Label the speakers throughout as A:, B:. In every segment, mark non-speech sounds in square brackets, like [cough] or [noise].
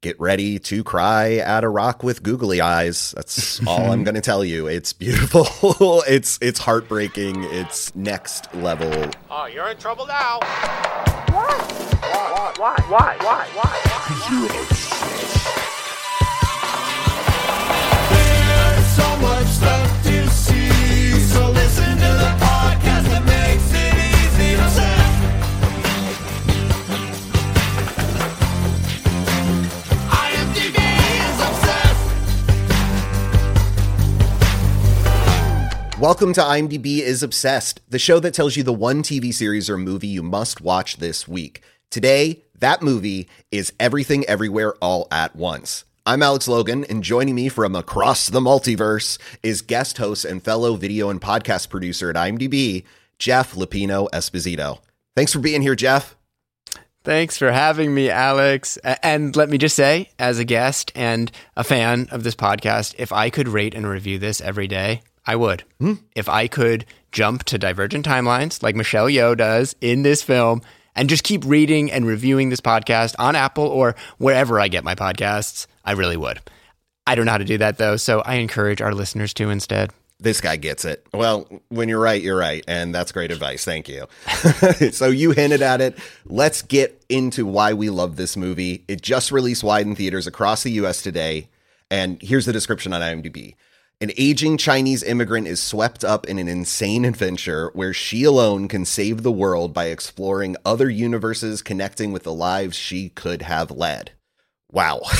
A: get ready to cry at a rock with googly eyes. That's all I'm [laughs] going to tell you. It's beautiful. [laughs] it's it's heartbreaking. It's next level.
B: Oh, you're in trouble now.
C: Why? Why? Why? Why? Why? Why?
D: There's
A: Welcome to IMDb is Obsessed, the show that tells you the one TV series or movie you must watch this week. Today, that movie is Everything Everywhere All at Once. I'm Alex Logan, and joining me from across the multiverse is guest host and fellow video and podcast producer at IMDb, Jeff Lupino Esposito. Thanks for being here, Jeff.
E: Thanks for having me, Alex. And let me just say, as a guest and a fan of this podcast, if I could rate and review this every day, I would. Hmm. If I could jump to divergent timelines like Michelle Yeoh does in this film and just keep reading and reviewing this podcast on Apple or wherever I get my podcasts, I really would. I don't know how to do that though, so I encourage our listeners to instead.
A: This guy gets it. Well, when you're right, you're right. And that's great advice. Thank you. [laughs] so you hinted at it. Let's get into why we love this movie. It just released wide in theaters across the US today. And here's the description on IMDb. An aging Chinese immigrant is swept up in an insane adventure where she alone can save the world by exploring other universes connecting with the lives she could have led. Wow. [laughs]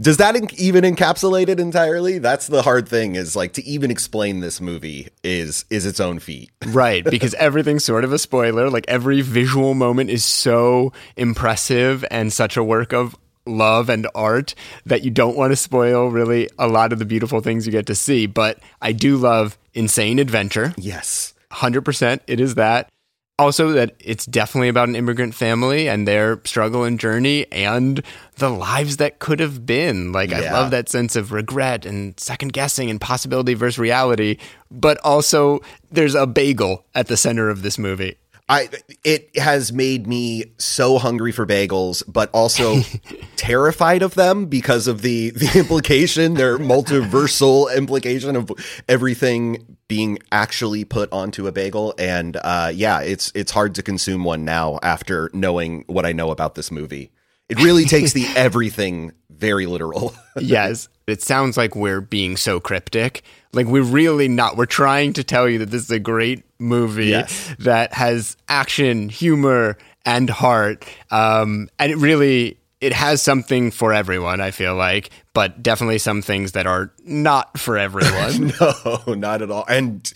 A: Does that en- even encapsulate it entirely? That's the hard thing is like to even explain this movie is is its own feat. [laughs]
E: Right, because everything's sort of a spoiler. Like every visual moment is so impressive and such a work of love and art that you don't want to spoil really a lot of the beautiful things you get to see. But I do love Insane Adventure.
A: Yes.
E: 100% it is that. Also, that it's definitely about an immigrant family and their struggle and journey and the lives that could have been. Like, I love that sense of regret and second guessing and possibility versus reality. But also, there's a bagel at the center of this movie.
A: I it has made me so hungry for bagels, but also [laughs] terrified of them because of the the [laughs] implication, their multiversal [laughs] implication of everything being actually put onto a bagel. And uh, yeah, it's it's hard to consume one now after knowing what I know about this movie. It really takes the everything very literal.
E: yes. It sounds like we're being so cryptic. Like we're really not. We're trying to tell you that this is a great movie
A: Yes.
E: that has action, humor, and heart. Um, and it really it has something for everyone, I feel like, but definitely some things that are not for everyone. [laughs]
A: No, not at all. And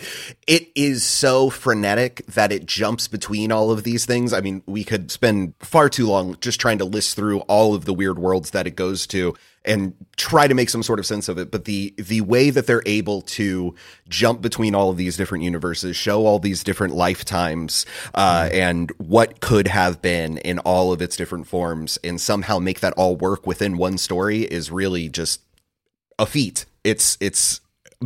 A: it is so frenetic that it jumps between all of these things. I mean, we could spend far too long just trying to list through all of the weird worlds that it goes to and try to make some sort of sense of it. But the the way that they're able to jump between all of these different universes, show all these different lifetimes, uh, and what could have been in all of its different forms, and somehow make that all work within one story is really just a feat. It's it's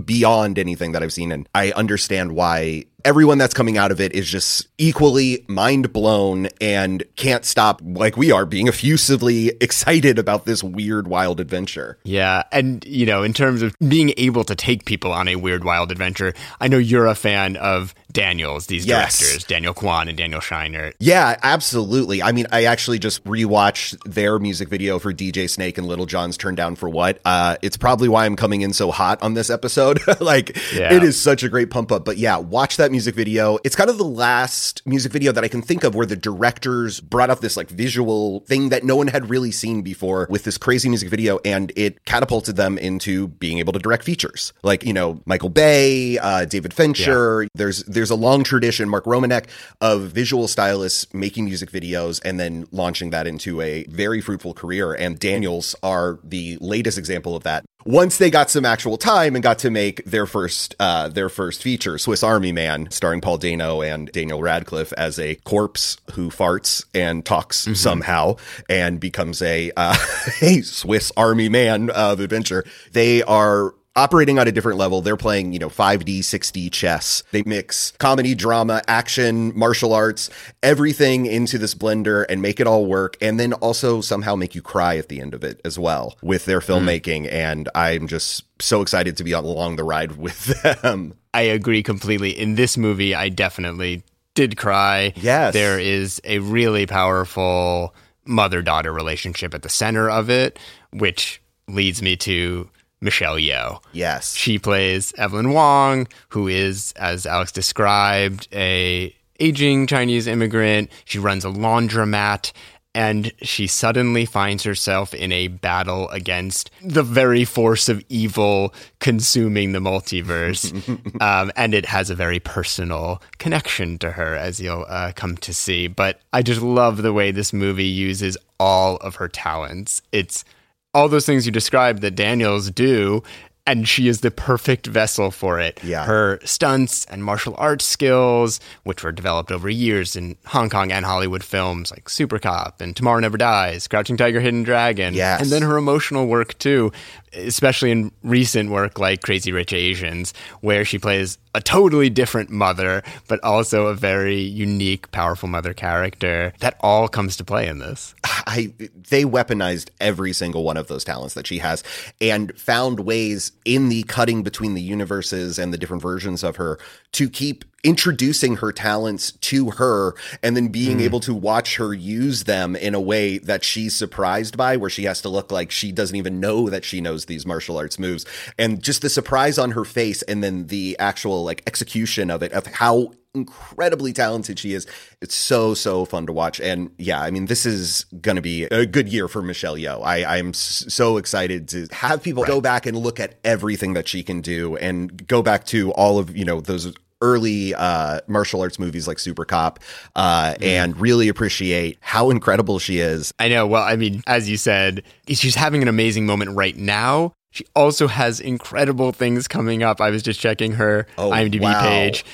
A: beyond anything that I've seen, and I understand why everyone that's coming out of it is just equally mind blown and can't stop, like we are, being effusively [laughs] excited about this weird, wild adventure.
E: Yeah, and you know, in terms of being able to take people on a weird wild adventure, I know you're a fan of Daniels, these
A: Yes.
E: directors, Daniel Kwan and Daniel Scheinert.
A: Yeah, absolutely. I mean, I actually just rewatched their music video for DJ Snake and Lil Jon's Turn Down for What. Uh, it's probably why I'm coming in so hot on this episode. [laughs] like,
E: Yeah.
A: it is such a great pump up. But yeah, watch that music video. It's kind of the last music video that I can think of where the directors brought up this like visual thing that no one had really seen before with this crazy music video, and it catapulted them into being able to direct features. Like, you know, Michael Bay, uh, David Fincher. There's there's a long tradition, Mark Romanek, of visual stylists making music videos and then launching that into a very fruitful career. And Daniels are the latest example of that. Once they got some actual time and got to make their first uh, their first feature, Swiss Army Man, starring Paul Dano and Daniel Radcliffe as a corpse who farts and talks somehow and becomes a uh, [laughs] a Swiss Army Man of adventure. They are operating on a different level. They're playing, you know, 5D, 6D chess. They mix comedy, drama, action, martial arts, everything into this blender and make it all work. And then also somehow make you cry at the end of it as well with their mm. filmmaking. And I'm just so excited to be along the ride [laughs] with them.
E: I agree completely. In this movie, I definitely did cry.
A: Yes.
E: There is a really powerful mother daughter relationship at the center of it, which leads me to Michelle Yeoh.
A: Yes.
E: She plays Evelyn Wong, who is, as Alex described, a aging Chinese immigrant. She runs a laundromat and she suddenly finds herself in a battle against the very force of evil consuming the multiverse. [laughs] um, and it has a very personal connection to her, as you'll uh, come to see. But I just love the way this movie uses all of her talents. It's all those things you described that Daniels do, and she is the perfect vessel for it.
A: Yeah.
E: Her stunts and martial arts skills, which were developed over years in Hong Kong and Hollywood films like Supercop and Tomorrow Never Dies, Crouching Tiger, Hidden Dragon.
A: Yes.
E: And then her emotional work too, especially in recent work like Crazy Rich Asians, where she plays a totally different mother, but also a very unique, powerful mother character. That all comes to play in this.
A: I they weaponized every single one of those talents that she has and found ways in the cutting between the universes and the different versions of her to keep introducing her talents to her and then being mm. able to watch her use them in a way that she's surprised by where she has to look like she doesn't even know that she knows these martial arts moves and just the surprise on her face and then the actual like execution of it of how incredibly talented she is. It's so so fun to watch, and yeah, I mean, this is going to be a good year for Michelle Yeoh. I I'm s- so excited to have people go back and look at everything that she can do, and go back to all of you know those early uh martial arts movies like super cop uh and really appreciate how incredible she is
E: I know. Well, I mean, as you said, she's having an amazing moment right now. She also has incredible things coming up. I was just checking her
A: Oh,
E: IMDb
A: wow.
E: page.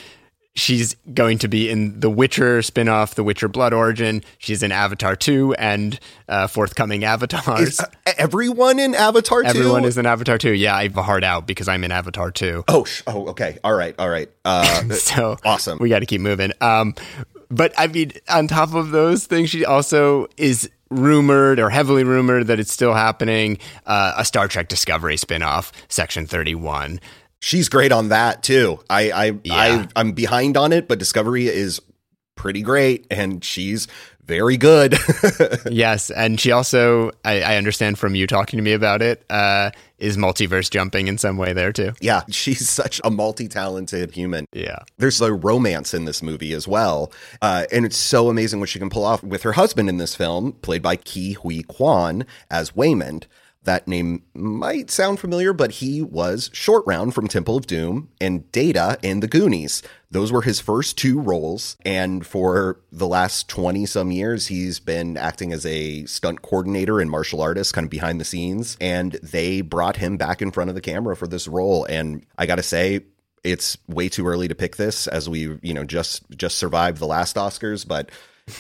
E: She's going to be in the Witcher spin-off, The Witcher Blood Origin. She's in Avatar 2 and uh, forthcoming Avatars.
A: is uh, everyone in avatar 2?
E: Everyone is in Avatar 2. Yeah, I have a heart out because I'm in Avatar 2.
A: oh sh- oh okay all right all right uh [laughs]
E: so
A: awesome.
E: We got to keep moving. Um, but I mean, on top of those things, she also is rumored or heavily rumored that it's still happening. Uh, a Star Trek Discovery spinoff, Section Thirty One.
A: She's great on that too. I I,
E: Yeah.
A: I I'm behind on it, but Discovery is pretty great, and she's very good. [laughs]
E: yes, and she also, I, I understand from you talking to me about it, uh, is multiverse jumping in some way there too.
A: yeah, [laughs] she's such a multi-talented human.
E: Yeah.
A: There's a romance in this movie as well, uh, and it's so amazing what she can pull off with her husband in this film, played by Ke Huy Quan as Waymond. That name might sound familiar, but he was Short Round from Temple of Doom and Data in The Goonies. Those were his first two roles. And for the last 20 some years, he's been acting as a stunt coordinator and martial artist, kind of behind the scenes. And they brought him back in front of the camera for this role. And I got to say, it's way too early to pick this as we, you know, just just survived the last Oscars, but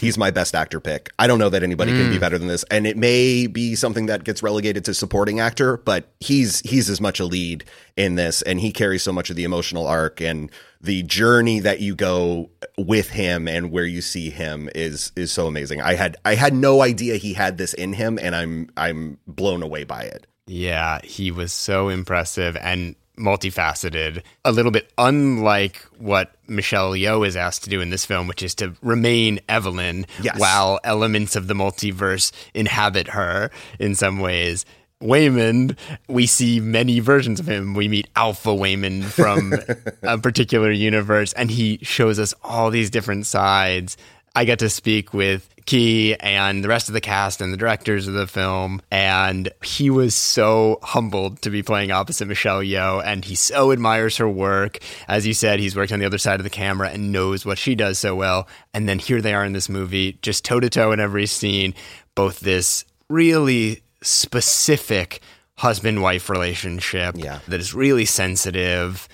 A: he's my best actor pick. I don't know that anybody can be hmm. better than this, and it may be something that gets relegated to supporting actor, but he's he's as much a lead in this, and he carries so much of the emotional arc and the journey that you go with him and where you see him is is so amazing. I had I had no idea he had this in him, and I'm I'm blown away by it.
E: Yeah, he was so impressive and multifaceted. A little bit unlike what Michelle Yeoh is asked to do in this film, which is to remain Evelyn
A: Yes.
E: while elements of the multiverse inhabit her in some ways. Waymond, we see many versions of him. We meet Alpha Waymond from [laughs] a particular universe, and he shows us all these different sides. I got to speak with Ke and the rest of the cast and the directors of the film, and he was so humbled to be playing opposite Michelle Yeoh, and he so admires her work. As you said, he's worked on the other side of the camera and knows what she does so well. And then here they are in this movie, just toe to toe in every scene, both this really specific husband wife relationship
A: Yeah.
E: that is really sensitive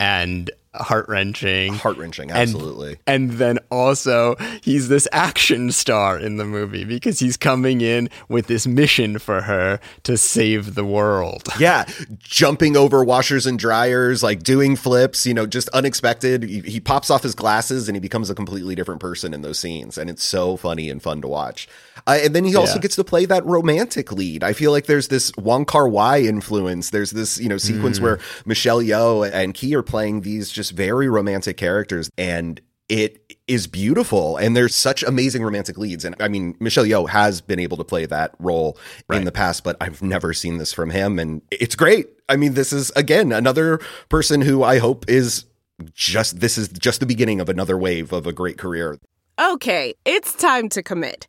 E: and heart wrenching.
A: Heart wrenching,
E: And-
A: absolutely.
E: And then also, he's this action star in the movie because he's coming in with this mission for her to save the world. [laughs]
A: Yeah, jumping over washers and dryers, like doing flips, you know, just unexpected. He, he pops off his glasses and he becomes a completely different person in those scenes. And it's so funny and fun to watch. Uh, and then he also
E: Yeah.
A: gets to play that romantic lead. I feel like there's this Wong Kar Wai influence. There's this, you know, sequence where Michelle Yeoh and Ke are playing these just very romantic characters. And it is beautiful and there's such amazing romantic leads and i mean michelle yeoh has been able to play that role in the past but i've never seen this from him and it's great i mean this is again another person who i hope is just this is just the beginning of another wave of a great career
B: Okay, it's time to commit.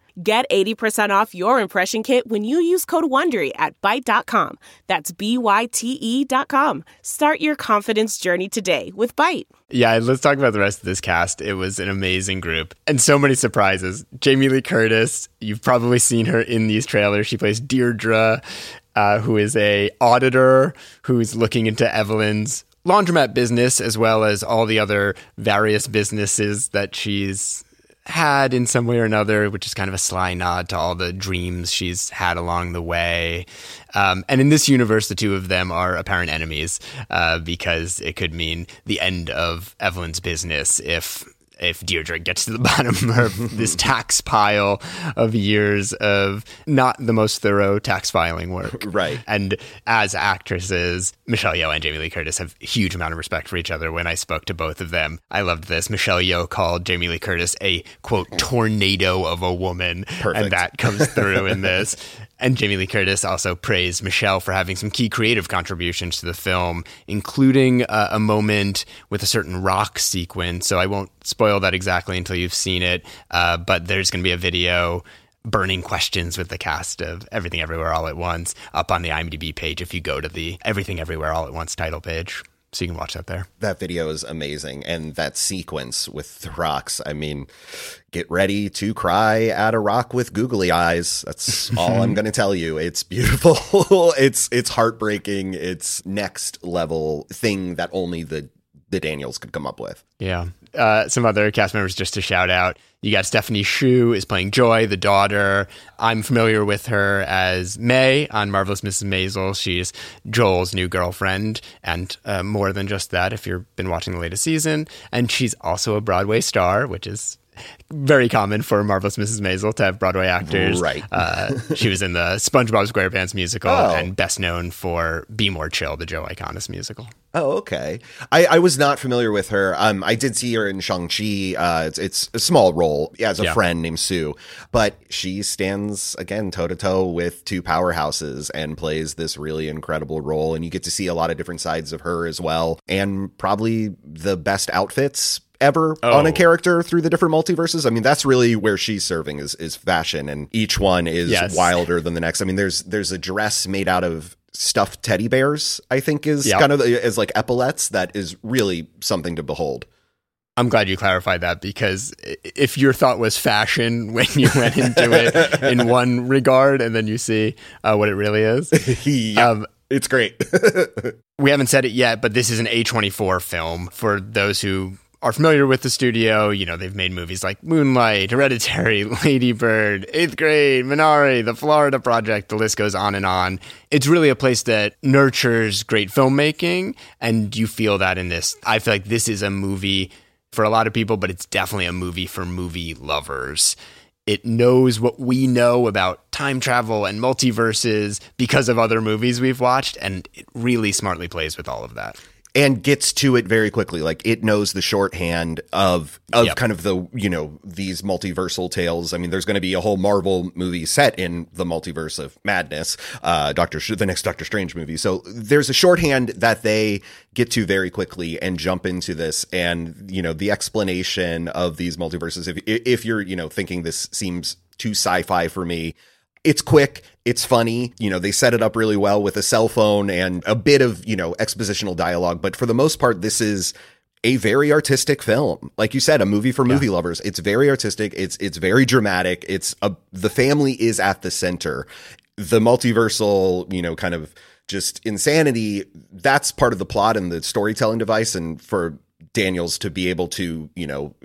B: Get 80% off your impression kit when you use code WONDERY at Byte.com. That's B-Y-T-E dot com. Start your confidence journey today with Byte.
E: Yeah, let's talk about the rest of this cast. It was an amazing group and so many surprises. Jamie Lee Curtis, you've probably seen her in these trailers. She plays Deirdre, uh, who is a auditor who's looking into Evelyn's laundromat business as well as all the other various businesses that she's had in some way or another, which is kind of a sly nod to all the dreams she's had along the way. Um, and in this universe, the two of them are apparent enemies uh, because it could mean the end of Evelyn's business if. If Deirdre gets to the [laughs] bottom of this tax pile of years of not the most thorough tax filing work, [laughs]
A: Right.
E: and as actresses, Michelle Yeoh and Jamie Lee Curtis have a huge amount of respect for each other. When I spoke to both of them, I loved this. Michelle Yeoh called Jamie Lee Curtis a quote tornado of a woman,
A: Perfect.
E: and that comes through in this. [laughs] And Jamie Lee Curtis also praised Michelle for having some key creative contributions to the film, including uh, a moment with a certain rock sequence. So I won't spoil that exactly until you've seen it. Uh, but there's going to be a video burning questions with the cast of Everything Everywhere All at Once up on the IMDb page if you go to the Everything Everywhere All at Once title page. So you can watch that there.
A: that video is amazing and that sequence with the rocks i mean get ready to cry at a rock with googly eyes that's all i'm [laughs] going to tell you it's beautiful [laughs] it's it's heartbreaking it's next level thing that only the the daniels could come up with
E: Yeah. Uh, some other cast members just to shout out. You got Stephanie Hsu is playing Joy, the daughter. I'm familiar with her as May on Marvelous Mrs. Maisel. She's Joel's new girlfriend, and uh, more than just that, if you've been watching the latest season. And she's also a Broadway star, which is very common for Marvelous Mrs. Maisel to have Broadway actors.
A: Right.
E: Uh, she was in the SpongeBob SquarePants musical
A: Oh.
E: and best known for Be More Chill, the Joe Iconis musical.
A: Oh, okay. I, I was not familiar with her. Um, I did see her in Shang Chi. Uh, it's, it's a small role as a
E: Yeah.
A: friend named Sue, but she stands again toe to toe with two powerhouses and plays this really incredible role. And you get to see a lot of different sides of her as well, and probably the best outfits ever on a
E: Oh.
A: character through the different multiverses. I mean, that's really where she's serving is is fashion, and each one is
E: Yes.
A: wilder than the next. I mean, there's there's a dress made out of stuffed teddy bears. I think is
E: Yep.
A: kind of as like epaulets. That is really something to behold.
E: I'm glad you clarified that because if your thought was fashion [laughs] when you went into it in [laughs] one regard and then you see uh, what it really is, [laughs]
A: yeah,
E: um,
A: it's great.
E: we haven't said it yet, but this is an A24 film. For those who are familiar with the studio, you know, they've made movies like Moonlight, Hereditary, [laughs] Lady Bird, Eighth Grade, Minari, The Florida Project, the list goes on and on. It's really a place that nurtures great filmmaking, and you feel that in this. I feel like this is a movie for a lot of people, but it's definitely a movie for movie lovers. It knows what we know about time travel and multiverses because of other movies we've watched, and it really smartly plays with all of that.
A: And gets to it very quickly. Like it knows the shorthand of of
E: Yep.
A: kind of the you know these multiversal tales. I mean, there's going to be a whole Marvel movie set in the multiverse of madness, uh, Doctor the next Doctor Strange movie. So there's a shorthand that they get to very quickly and jump into this, and you know the explanation of these multiverses. If if you're you know thinking this seems too sci-fi for me, it's quick it's funny you know they set it up really well with a cell phone and a bit of you know expositional dialogue but for the most part this is a very artistic film. Like you said a movie for movie lovers. It's very artistic it's it's very dramatic it's a the family is at the center. The multiversal you know kind of just insanity that's part of the plot and the storytelling device and for Daniels to be able to, you know,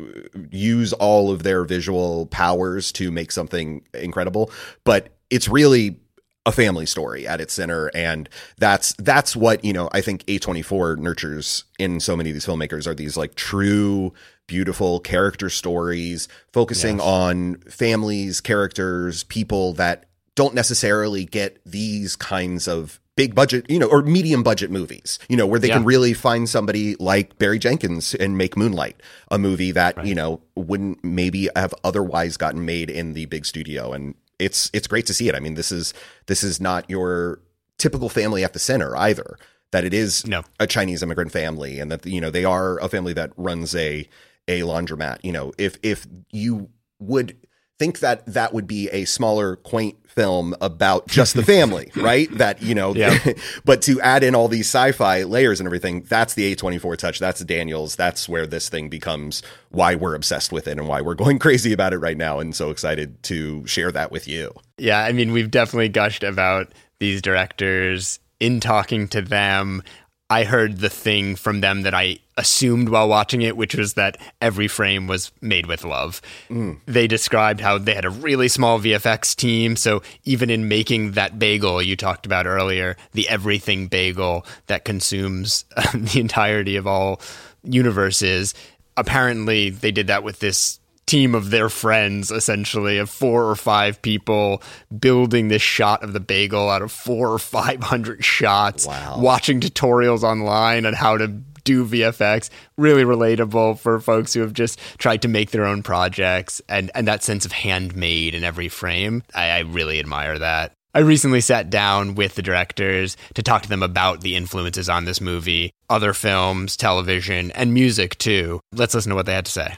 A: use all of their visual powers to make something incredible. But it's really a family story at its center. And that's, that's what, you know, I think A24 nurtures in so many of these filmmakers are these like true, beautiful character stories focusing on families, characters, people that don't necessarily get these kinds of big budget, you know, or medium budget movies, you know, where they
E: Yeah.
A: can really find somebody like Barry Jenkins and make Moonlight, a movie that, you know, wouldn't maybe have otherwise gotten made in the big studio. And it's it's great to see it. I mean, this is this is not your typical family at the center either. That it is
E: No.
A: a Chinese immigrant family and that you know they are a family that runs a a laundromat. You know, if if you would think that that would be a smaller quaint film about just the family [laughs] right that you know
E: Yeah. [laughs]
A: but to add in all these sci-fi layers and everything that's the a24 touch that's daniels that's where this thing becomes why we're obsessed with it and why we're [laughs] going crazy about it right now and so excited to share that with you
E: Yeah, I mean, we've definitely gushed about these directors in talking to them. I heard the thing from them that I assumed while watching it, which was that every frame was made with love. Mm. They described how they had a really small VFX team. So even in making that bagel you talked about earlier, the everything bagel that consumes [laughs] the entirety of all universes, apparently they did that with this team of their friends essentially of four or five people building this shot of the bagel out of four or five hundred shots
A: Wow.
E: watching tutorials online on how to do VFX really relatable for folks who have just tried to make their own projects and and that sense of handmade in every frame I, I really admire that I recently sat down with the directors to talk to them about the influences on this movie, other films, television, and music too. Let's listen to what they had to say.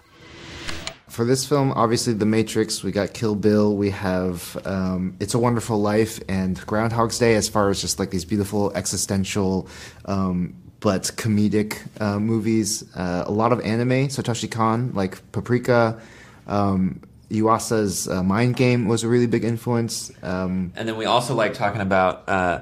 F: For this film, obviously, The Matrix, we got Kill Bill, we have um, It's a Wonderful Life, and Groundhog's Day, as far as just like these beautiful existential um, but comedic uh, movies. Uh, a lot of anime, Satoshi Kon, like Paprika. Um, Yuasa's uh, Mind Game was a really big influence. Um,
G: And then we also like talking about uh,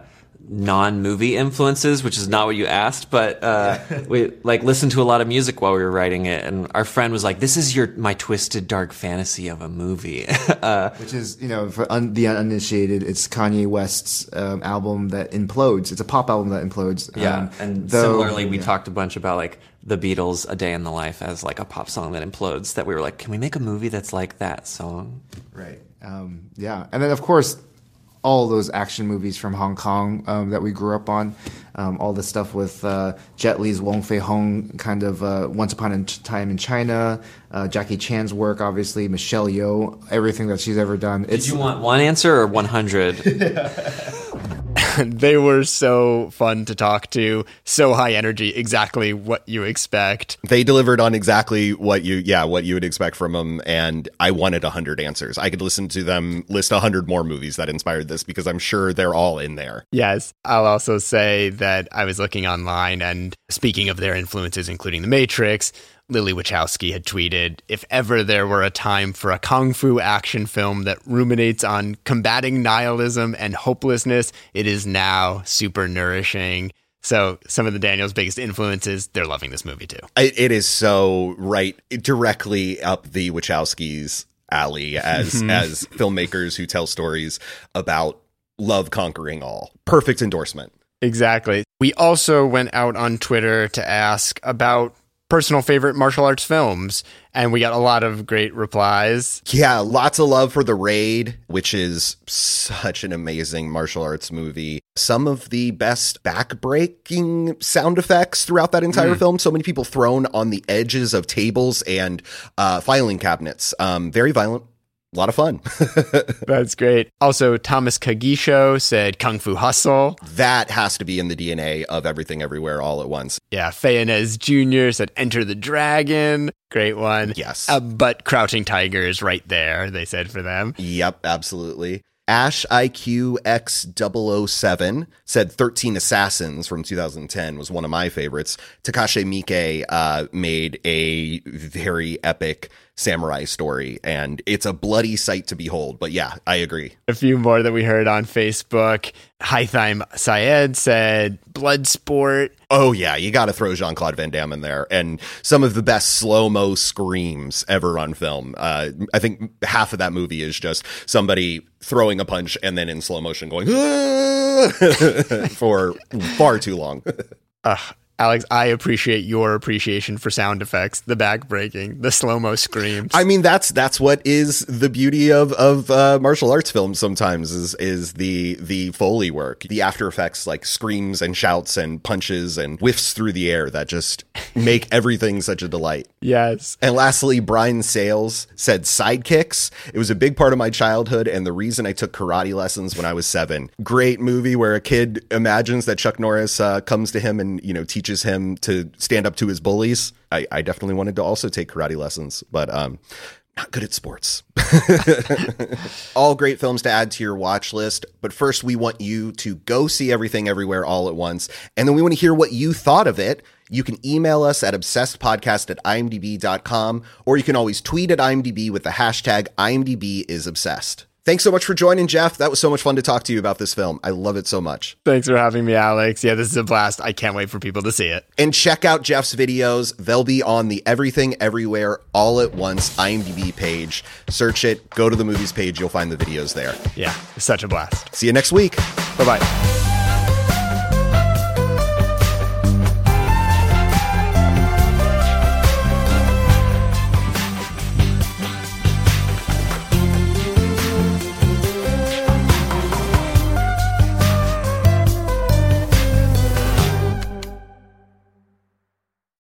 G: non-movie influences, which is not what you asked, but uh, we like listened to a lot of music while we were writing it. And our friend was like, "This is your my twisted dark fantasy of a movie." [laughs] uh,
F: which is you know for un- the uninitiated it's kanye west's um, album that implodes it's a pop album that implodes
G: yeah,
F: Um,
G: and
F: though-
G: similarly, we
F: yeah.
G: talked a bunch about like the Beatles' "A Day in the Life" as like a pop song that implodes. That we were like, "Can we make a movie that's like that song?"
F: right um, yeah and then of course all those action movies from Hong Kong um, that we grew up on, um, all the stuff with uh, Jet Li's Wong Fei Hong, kind of uh, Once Upon a Time in China, uh, Jackie Chan's work, obviously Michelle Yeoh, everything that she's ever done.
G: Did you want one answer or one hundred? [laughs] [laughs]
E: they were so fun to talk to, so high energy, exactly what you expect.
A: they delivered on exactly what you yeah what you would expect from them and i wanted 100 answers i could listen to them list 100 more movies that inspired this because i'm sure they're all in there
E: Yes, I'll also say that I was looking online and speaking of their influences, including The Matrix, Lily Wachowski had tweeted If ever there were a time for a kung fu action film that ruminates on combating nihilism and hopelessness, it is now super nourishing. So, some of the Daniels' biggest influences, they're loving this movie too.
A: it, it is so right directly up the wachowskis alley as mm-hmm. as filmmakers who tell stories about love conquering all perfect endorsement
E: Exactly. We also went out on Twitter to ask about personal favorite martial arts films. And we got a lot of great replies.
A: Yeah, lots of love for The Raid, which is such an amazing martial arts movie. Some of the best back-breaking sound effects throughout that entire film. So many people thrown on the edges of tables and uh, filing cabinets. Um, very violent. A lot of fun. [laughs]
E: That's great. Also, Thomas Kagisho said Kung Fu Hustle.
A: that has to be in the DNA of everything everywhere all at once.
E: Yeah, Fayanez Jr. said Enter the Dragon. Great one.
A: Yes.
E: Uh, but Crouching Tiger is right there, they said for them.
A: Yep, absolutely. Ash IQ X007 said 13 Assassins from 2010 was one of my favorites. Takashi Miike uh, made a very epic samurai story, and it's a bloody sight to behold. But yeah, I agree.
E: A few more that we heard on Facebook. Haitham Syed said Bloodsport.
A: Oh yeah, you got to throw Jean Claude Van Damme in there, and some of the best slow mo screams ever on film. Uh, I think half of that movie is just somebody throwing a punch and then in slow motion going [laughs] for far too long. [laughs]
E: Ugh, Alex, I appreciate your appreciation for sound effects, the back breaking, the slow mo screams.
A: I mean, that's that's what is the beauty of of uh, martial arts films. Sometimes is is the the foley work, the after effects, like screams and shouts and punches and whiffs through the air that just make [laughs] everything such a delight.
E: yes.
A: And lastly, Brian Sales said sidekicks. It was a big part of my childhood and the reason I took karate lessons when I was seven. Great movie where a kid imagines that Chuck Norris uh, comes to him and, you know, teaches him to stand up to his bullies. I, I definitely wanted to also take karate lessons, but um, not good at sports. [laughs] all great films to add to your watch list. But first, we want you to go see everything everywhere all at once. And then we want to hear what you thought of it. You can email us at obsessedpodcast at imdb.com, or you can always tweet at IMDb with the hashtag IMDb is obsessed. Thanks so much for joining, Jeff. That was so much fun to talk to you about this film. I love it so much.
E: Thanks for having me, Alex. Yeah, this is a blast. I can't wait for people to see it.
A: And check out Jeff's videos. They'll be on the Everything Everywhere All at Once IMDb page. Search it, go to the movies page. You'll find the videos there.
E: Yeah, such a blast.
A: See you next week.
E: Bye bye.